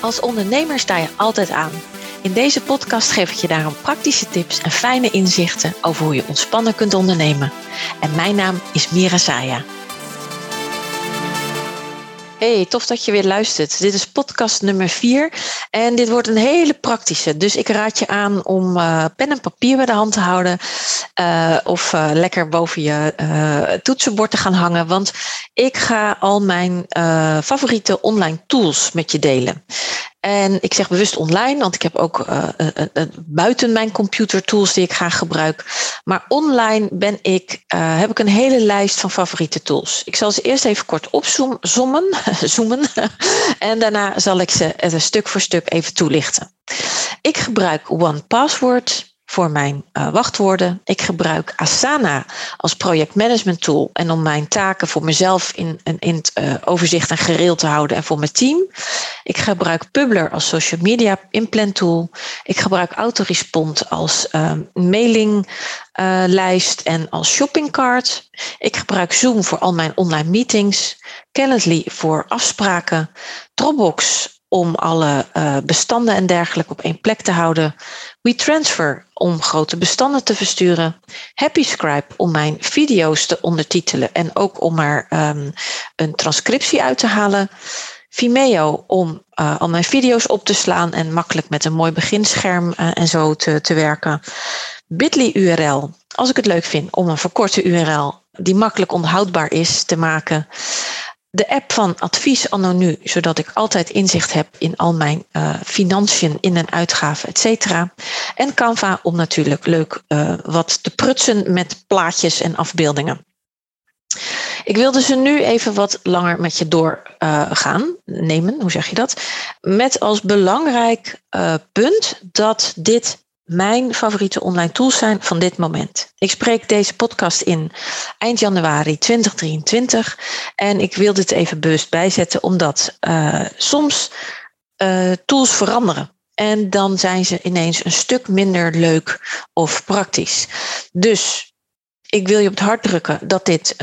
Als ondernemer sta je altijd aan. In deze podcast geef ik je daarom praktische tips en fijne inzichten over hoe je ontspannen kunt ondernemen. En mijn naam is Mira Saya. Hey, tof dat je weer luistert. Dit is podcast nummer 4 en dit wordt een hele praktische. Dus ik raad je aan om uh, pen en papier bij de hand te houden uh, of uh, lekker boven je toetsenbord te gaan hangen. Want ik ga al mijn favoriete online tools met je delen. En ik zeg bewust online, want ik heb ook uh, uh, buiten mijn computer tools die ik graag gebruik. Maar online ben ik, heb ik een hele lijst van favoriete tools. Ik zal ze eerst even kort opzoomen, zoomen, en daarna zal ik ze stuk voor stuk even toelichten. Ik gebruik OnePassword voor mijn uh, wachtwoorden. Ik gebruik Asana als projectmanagement tool en om mijn taken voor mezelf in, in, in het uh, overzicht en gereel te houden en voor mijn team. Ik gebruik Publer als social media inplan tool. Ik gebruik Autorespond als uh, mailinglijst en als shoppingcart. Ik gebruik Zoom voor al mijn online meetings. Calendly voor afspraken. Dropbox om alle bestanden en dergelijke op één plek te houden. WeTransfer om grote bestanden te versturen. HappyScribe om mijn video's te ondertitelen en ook om er um, een transcriptie uit te halen. Vimeo om uh, al mijn video's op te slaan en makkelijk met een mooi beginscherm uh, en zo te, te werken. Bitly URL, als ik het leuk vind om een verkorte URL die makkelijk onthoudbaar is te maken de app van Advies Anonu, zodat ik altijd inzicht heb in al mijn uh, financiën, in- en uitgaven, et cetera. En Canva om natuurlijk leuk uh, wat te prutsen met plaatjes en afbeeldingen. Ik wilde ze nu even wat langer met je doorgaan uh, nemen, hoe zeg je dat? Met als belangrijk punt dat dit mijn favoriete online tools zijn van dit moment. Ik spreek deze podcast in eind januari 2023 en ik wil dit even bewust bijzetten omdat uh, soms uh, tools veranderen. En dan zijn ze ineens een stuk minder leuk of praktisch. Dus ik wil je op het hart drukken dat dit,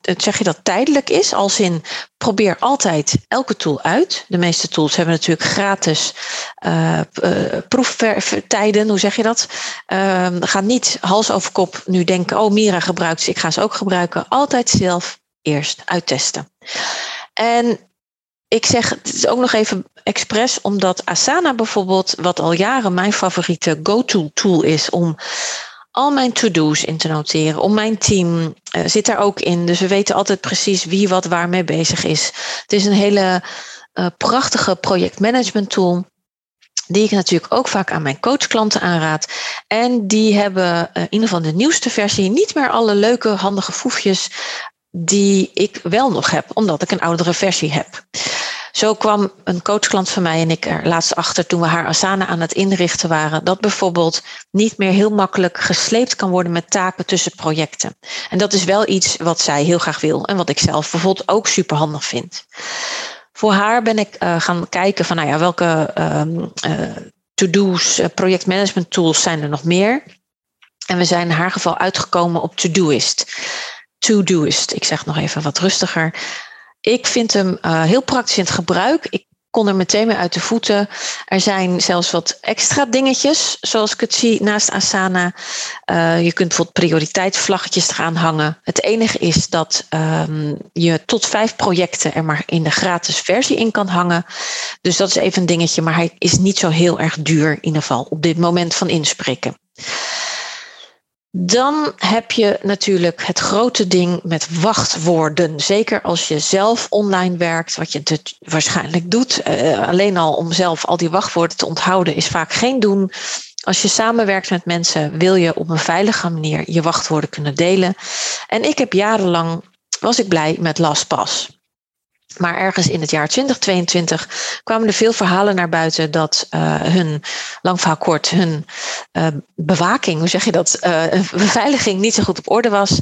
het, zeg je dat, tijdelijk is. Als in, probeer altijd elke tool uit. De meeste tools hebben natuurlijk gratis uh, uh, proeftijden, hoe zeg je dat? Uh, ga niet hals over kop nu denken, oh Mira gebruikt ze, ik ga ze ook gebruiken. Altijd zelf eerst uittesten. En ik zeg het is ook nog even expres, omdat Asana bijvoorbeeld, wat al jaren mijn favoriete go-to tool is om al mijn to-do's in te noteren. Om mijn team uh, zit daar ook in. Dus we weten altijd precies wie wat waar mee bezig is. Het is een hele uh, prachtige projectmanagement tool. Die ik natuurlijk ook vaak aan mijn coachklanten aanraad. En die hebben uh, in ieder geval de nieuwste versie niet meer alle leuke, handige foefjes die ik wel nog heb, omdat ik een oudere versie heb. Zo kwam een coachklant van mij en ik er laatst achter toen we haar Asana aan het inrichten waren, dat bijvoorbeeld niet meer heel makkelijk gesleept kan worden met taken tussen projecten. En dat is wel iets wat zij heel graag wil en wat ik zelf bijvoorbeeld ook super handig vind. Voor haar ben ik uh, gaan kijken van nou ja, welke um, uh, to-do's, uh, projectmanagement tools zijn er nog meer. En we zijn in haar geval uitgekomen op Todoist. Todoist, ik zeg nog even wat rustiger. Ik vind hem uh, heel praktisch in het gebruik. Ik kon er meteen mee uit de voeten. Er zijn zelfs wat extra dingetjes, zoals ik het zie naast Asana. Uh, je kunt bijvoorbeeld prioriteitsvlaggetjes eraan hangen. Het enige is dat um, je tot vijf projecten er maar in de gratis versie in kan hangen. Dus dat is even een dingetje, maar hij is niet zo heel erg duur in ieder geval op dit moment van inspreken. Dan heb je natuurlijk het grote ding met wachtwoorden. Zeker als je zelf online werkt, wat je waarschijnlijk doet. Uh, alleen al om zelf al die wachtwoorden te onthouden is vaak geen doen. Als je samenwerkt met mensen, wil je op een veilige manier je wachtwoorden kunnen delen. En ik heb jarenlang, was ik blij met LastPass. Maar ergens in het jaar 2022 kwamen er veel verhalen naar buiten dat uh, hun, lang verhaal kort, hun uh, bewaking, hoe zeg je dat, uh, beveiliging niet zo goed op orde was.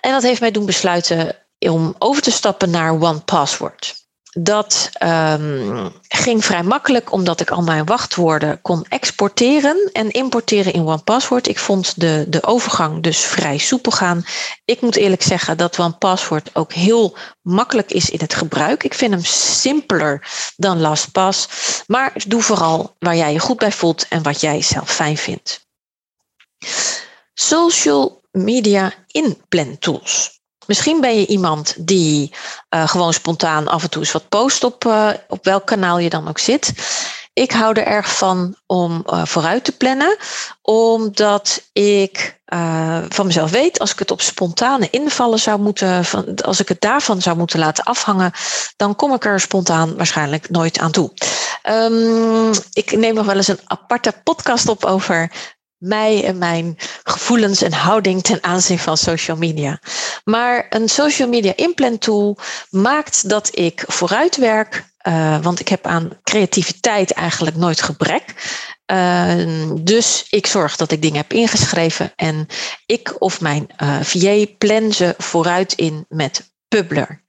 En dat heeft mij doen besluiten om over te stappen naar OnePassword. Dat um, ging vrij makkelijk omdat ik al mijn wachtwoorden kon exporteren en importeren in OnePassword. Ik vond de, de overgang dus vrij soepel gaan. Ik moet eerlijk zeggen dat OnePassword ook heel makkelijk is in het gebruik. Ik vind hem simpeler dan LastPass. Maar doe vooral waar jij je goed bij voelt en wat jij zelf fijn vindt. Social media inplan tools. Misschien ben je iemand die uh, gewoon spontaan af en toe eens wat post op, uh, op welk kanaal je dan ook zit. Ik hou er erg van om uh, vooruit te plannen, omdat ik van mezelf weet, als ik het op spontane invallen zou moeten, van, als ik het daarvan zou moeten laten afhangen, dan kom ik er spontaan waarschijnlijk nooit aan toe. Um, ik neem nog wel eens een aparte podcast op over mij en mijn gevoelens en houding ten aanzien van social media. Maar een social media implant tool maakt dat ik vooruit werk, uh, want ik heb aan creativiteit eigenlijk nooit gebrek. Uh, dus ik zorg dat ik dingen heb ingeschreven en ik of mijn uh, eh, VA plan ze vooruit in met Publer.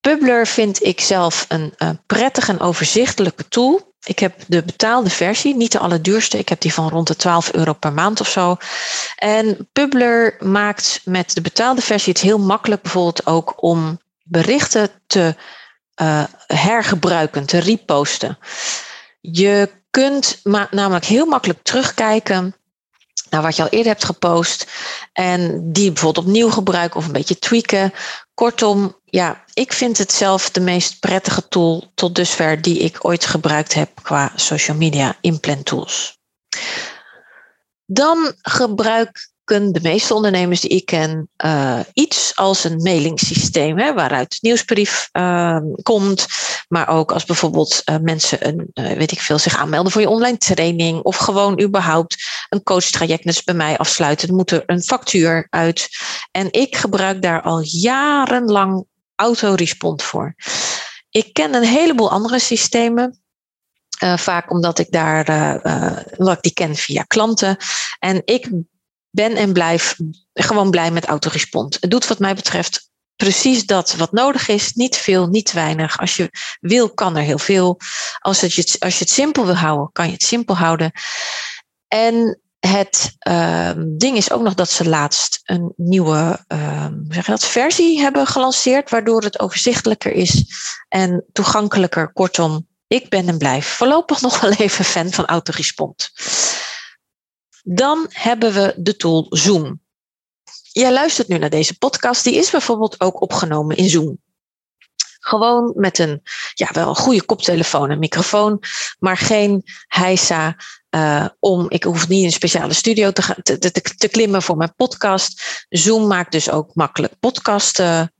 Publer vind ik zelf een, een prettige en overzichtelijke tool. Ik heb de betaalde versie, niet de allerduurste. Ik heb die van rond de 12 euro per maand of zo. En Publer maakt met de betaalde versie het heel makkelijk bijvoorbeeld ook om berichten te uh, hergebruiken, te reposten. Je kunt namelijk heel makkelijk terugkijken naar wat je al eerder hebt gepost. En die bijvoorbeeld opnieuw gebruiken of een beetje tweaken. Kortom, ja, ik vind het zelf de meest prettige tool tot dusver die ik ooit gebruikt heb qua social media implant tools. Dan gebruik de meeste ondernemers die ik ken uh, iets als een mailingsysteem, hè, waaruit nieuwsbrief uh, komt. Maar ook als bijvoorbeeld uh, mensen een, weet ik veel, zich aanmelden voor je online training. Of gewoon überhaupt een coachtraject net bij mij afsluiten. Moet er een factuur uit. En ik gebruik daar al jarenlang autorespond voor. Ik ken een heleboel andere systemen. Uh, vaak omdat ik daar uh, uh, ik die ken via klanten. En ik ben en blijf gewoon blij met autorespond. Het doet wat mij betreft precies dat wat nodig is. Niet veel, niet weinig. Als je wil, kan er heel veel. Als, het, als je het simpel wil houden, kan je het simpel houden. En het uh, ding is ook nog dat ze laatst een nieuwe uh, zeg je dat, versie hebben gelanceerd, waardoor het overzichtelijker is en toegankelijker. Kortom, ik ben en blijf voorlopig nog wel even fan van Autorespond. Dan hebben we de tool Zoom. Jij luistert nu naar deze podcast, die is bijvoorbeeld ook opgenomen in Zoom. Gewoon met een, ja, wel een goede koptelefoon en microfoon, maar geen heisa uh, om, ik hoef niet in een speciale studio te, te, te, te, klimmen voor mijn podcast. Zoom maakt dus ook makkelijk podcasten,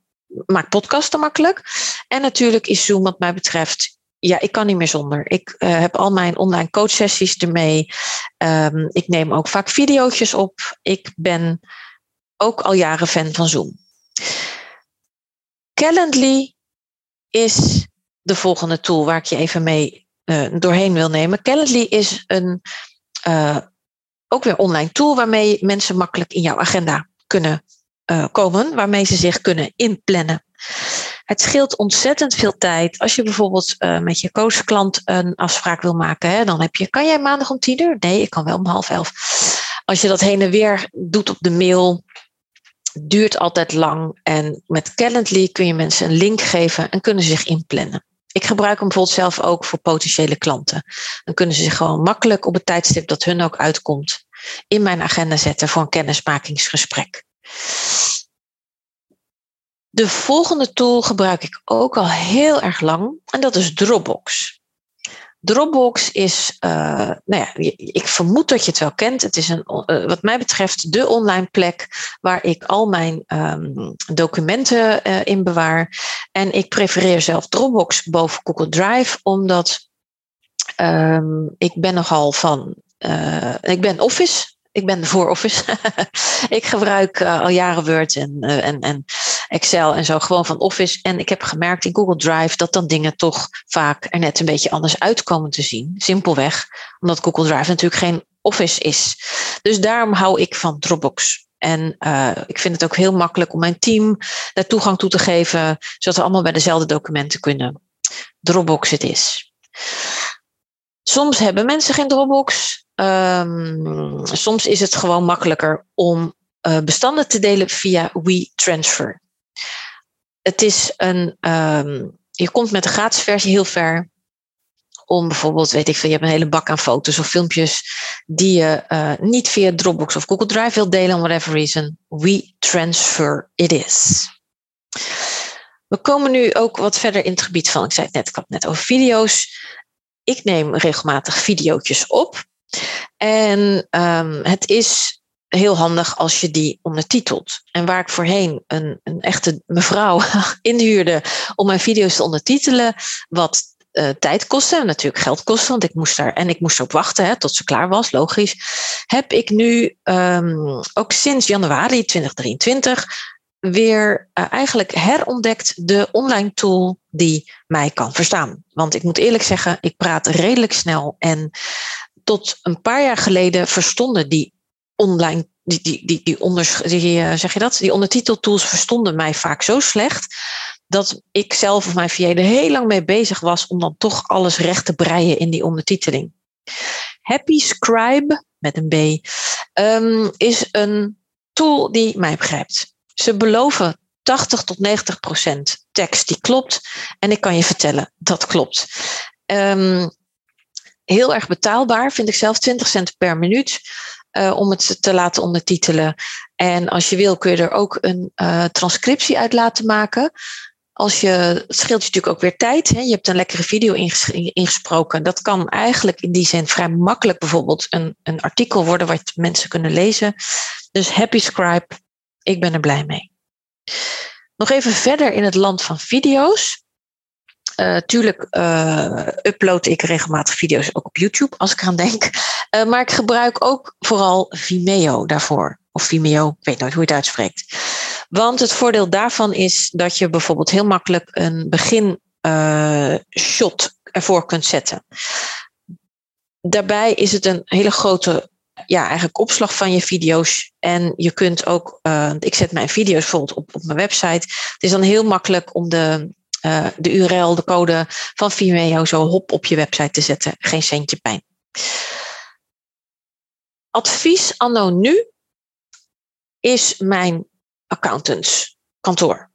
maakt podcasten makkelijk. En natuurlijk is Zoom wat mij betreft ja, ik kan niet meer zonder. Ik uh, heb al mijn online coachsessies ermee. Um, ik neem ook vaak video's op. Ik ben ook al jaren fan van Zoom. Calendly is de volgende tool waar ik je even mee uh, doorheen wil nemen. Calendly is een uh, ook weer online tool waarmee mensen makkelijk in jouw agenda kunnen komen, waarmee ze zich kunnen inplannen. Het scheelt ontzettend veel tijd. Als je bijvoorbeeld met je coachklant een afspraak wil maken, hè, dan heb je, kan jij maandag om tien uur? Nee, ik kan wel om half elf. Als je dat heen en weer doet op de mail, duurt altijd lang. En met Calendly kun je mensen een link geven en kunnen ze zich inplannen. Ik gebruik hem bijvoorbeeld zelf ook voor potentiële klanten. Dan kunnen ze zich gewoon makkelijk op het tijdstip dat hun ook uitkomt in mijn agenda zetten voor een kennismakingsgesprek. De volgende tool gebruik ik ook al heel erg lang en dat is Dropbox. Dropbox is, uh, nou ja, ik vermoed dat je het wel kent. Het is een, uh, wat mij betreft de online plek waar ik al mijn um, documenten uh, in bewaar. En ik prefereer zelf Dropbox boven Google Drive, omdat um, ik ben nogal van, ik ben Office ik ben voor Office. ik gebruik al jaren Word en, en, en Excel en zo gewoon van Office. En ik heb gemerkt in Google Drive dat dan dingen toch vaak er net een beetje anders uitkomen te zien. Simpelweg, omdat Google Drive natuurlijk geen Office is. Dus daarom hou ik van Dropbox. En uh, ik vind het ook heel makkelijk om mijn team daar toegang toe te geven, zodat we allemaal bij dezelfde documenten kunnen. Dropbox het is. Soms hebben mensen geen Dropbox. Um, soms is het gewoon makkelijker om uh, bestanden te delen via WeTransfer. Het is een, um, je komt met de gratis versie heel ver om bijvoorbeeld, weet ik veel, je hebt een hele bak aan foto's of filmpjes die je uh, niet via Dropbox of Google Drive wilt delen, om whatever reason. WeTransfer it is. We komen nu ook wat verder in het gebied van, ik zei het net, ik had het net over video's. Ik neem regelmatig video's op. En um, het is heel handig als je die ondertitelt. En waar ik voorheen een, een echte mevrouw inhuurde om mijn video's te ondertitelen, wat uh, tijd kostte en natuurlijk geld kostte, want ik moest daar en ik moest erop wachten hè, tot ze klaar was, logisch. Heb ik nu um, ook sinds januari 2023 weer uh, eigenlijk herontdekt de online tool die mij kan verstaan. Want ik moet eerlijk zeggen, ik praat redelijk snel en tot een paar jaar geleden verstonden die online, die, die, die, die, onder, die, uh, zeg je dat? die ondertiteltools verstonden mij vaak zo slecht dat ik zelf of mijn VA er heel lang mee bezig was om dan toch alles recht te breien in die ondertiteling. Happy Scribe met een B um, is een tool die mij begrijpt. Ze beloven 80 tot 90 procent tekst die klopt. En ik kan je vertellen, dat klopt. Um, heel erg betaalbaar, vind ik zelf 20 cent per minuut. Uh, om het te laten ondertitelen. En als je wil, kun je er ook een uh, transcriptie uit laten maken. Als je, het scheelt je natuurlijk ook weer tijd. Hè? Je hebt een lekkere video ingesproken. Dat kan eigenlijk in die zin vrij makkelijk bijvoorbeeld een, een artikel worden wat mensen kunnen lezen. Dus Happy Scribe, ik ben er blij mee. Nog even verder in het land van video's. Uh, tuurlijk uh, upload ik regelmatig video's ook op YouTube, als ik eraan denk. Uh, maar ik gebruik ook vooral Vimeo daarvoor. Of Vimeo, ik weet nooit hoe je het uitspreekt. Want het voordeel daarvan is dat je bijvoorbeeld heel makkelijk een begin shot ervoor kunt zetten. Daarbij is het een hele grote ja, eigenlijk opslag van je video's. En je kunt ook, ik zet mijn video's bijvoorbeeld op, op mijn website. Het is dan heel makkelijk om de uh, de URL, de code van Vimeo zo hop op je website te zetten. Geen centje pijn. Advies anno nu is mijn accountantskantoor.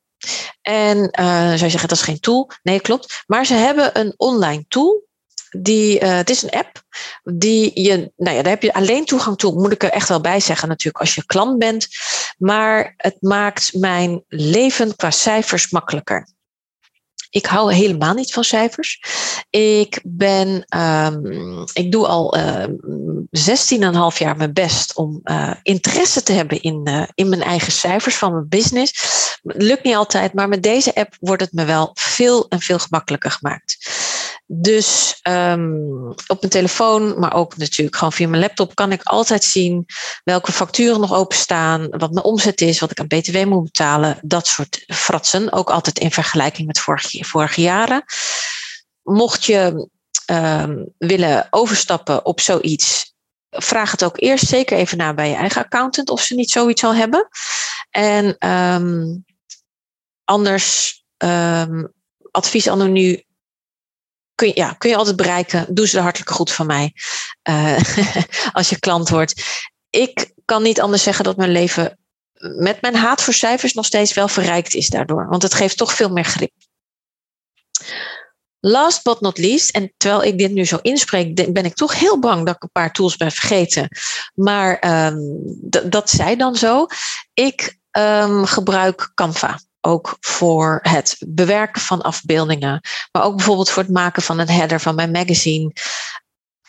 En uh, je zeggen, dat is geen tool. Nee, klopt. Maar ze hebben een online tool. Die, uh, het is een app die je, nou ja, daar heb je alleen toegang toe, moet ik er echt wel bij zeggen natuurlijk als je klant bent. Maar het maakt mijn leven qua cijfers makkelijker. Ik hou helemaal niet van cijfers. Ik ben, um, ik doe al uh, ehm, 16,5 jaar mijn best om uh, interesse te hebben in, uh, in mijn eigen cijfers van mijn business. Lukt niet altijd, maar met deze app wordt het me wel veel en veel gemakkelijker gemaakt. Dus um, op mijn telefoon, maar ook natuurlijk gewoon via mijn laptop, kan ik altijd zien welke facturen nog openstaan, wat mijn omzet is, wat ik aan BTW moet betalen, dat soort fratsen. Ook altijd in vergelijking met vorige, jaren. Mocht je um, willen overstappen op zoiets, vraag het ook eerst zeker even na bij je eigen accountant of ze niet zoiets al hebben. En um, anders advies anno nu kun je, ja, kun je altijd bereiken. Doe ze de hartelijke goed van mij uh, als je klant wordt. Ik kan niet anders zeggen dat mijn leven met mijn haat voor cijfers nog steeds wel verrijkt is daardoor. Want het geeft toch veel meer grip. Last but not least, en terwijl ik dit nu zo inspreek, ben ik toch heel bang dat ik een paar tools ben vergeten. Maar um, dat zij dan zo. Ik um, gebruik Canva ook voor het bewerken van afbeeldingen, maar ook bijvoorbeeld voor het maken van een header van mijn magazine.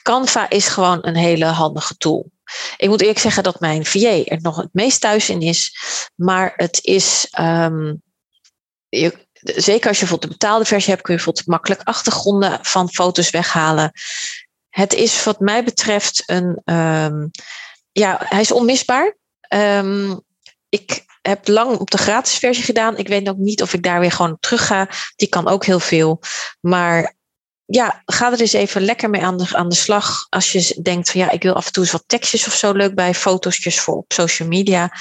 Canva is gewoon een hele handige tool. Ik moet eerlijk zeggen dat mijn VA er nog het meest thuis in is, maar het is. Je, zeker als je bijvoorbeeld de betaalde versie hebt, kun je bijvoorbeeld makkelijk achtergronden van foto's weghalen. Het is wat mij betreft een. Um, ja, hij is onmisbaar. Um, ik heb lang op de gratis versie gedaan. Ik weet ook niet of ik daar weer gewoon terug ga. Die kan ook heel veel. Maar ja, ga er eens even lekker mee aan de, aan de slag. Als je denkt van ja, ik wil af en toe eens wat tekstjes of zo leuk bij, fotootjes voor op social media.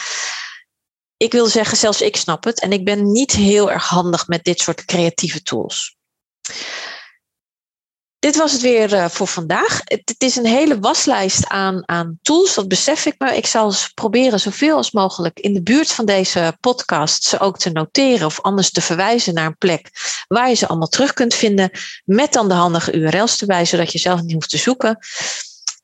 Ik wil zeggen, zelfs ik snap het. En ik ben niet heel erg handig met dit soort creatieve tools. Dit was het weer uh, voor vandaag. Het, is een hele waslijst aan, aan tools, dat besef ik me. Ik zal proberen zoveel als mogelijk in de buurt van deze podcast ze ook te noteren of anders te verwijzen naar een plek waar je ze allemaal terug kunt vinden. Met dan de handige URL's erbij, zodat je zelf niet hoeft te zoeken.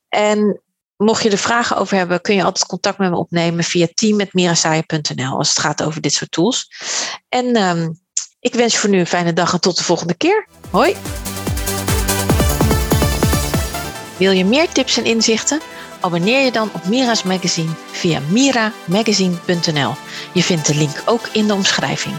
En mocht je er vragen over hebben, kun je altijd contact met me opnemen via team.mirasaya.nl als het gaat over dit soort tools. En um, ik wens je voor nu een fijne dag en tot de volgende keer. Hoi! Wil je meer tips en inzichten? Abonneer je dan op Mira's Magazine via miramagazine.nl. Je vindt de link ook in de omschrijving.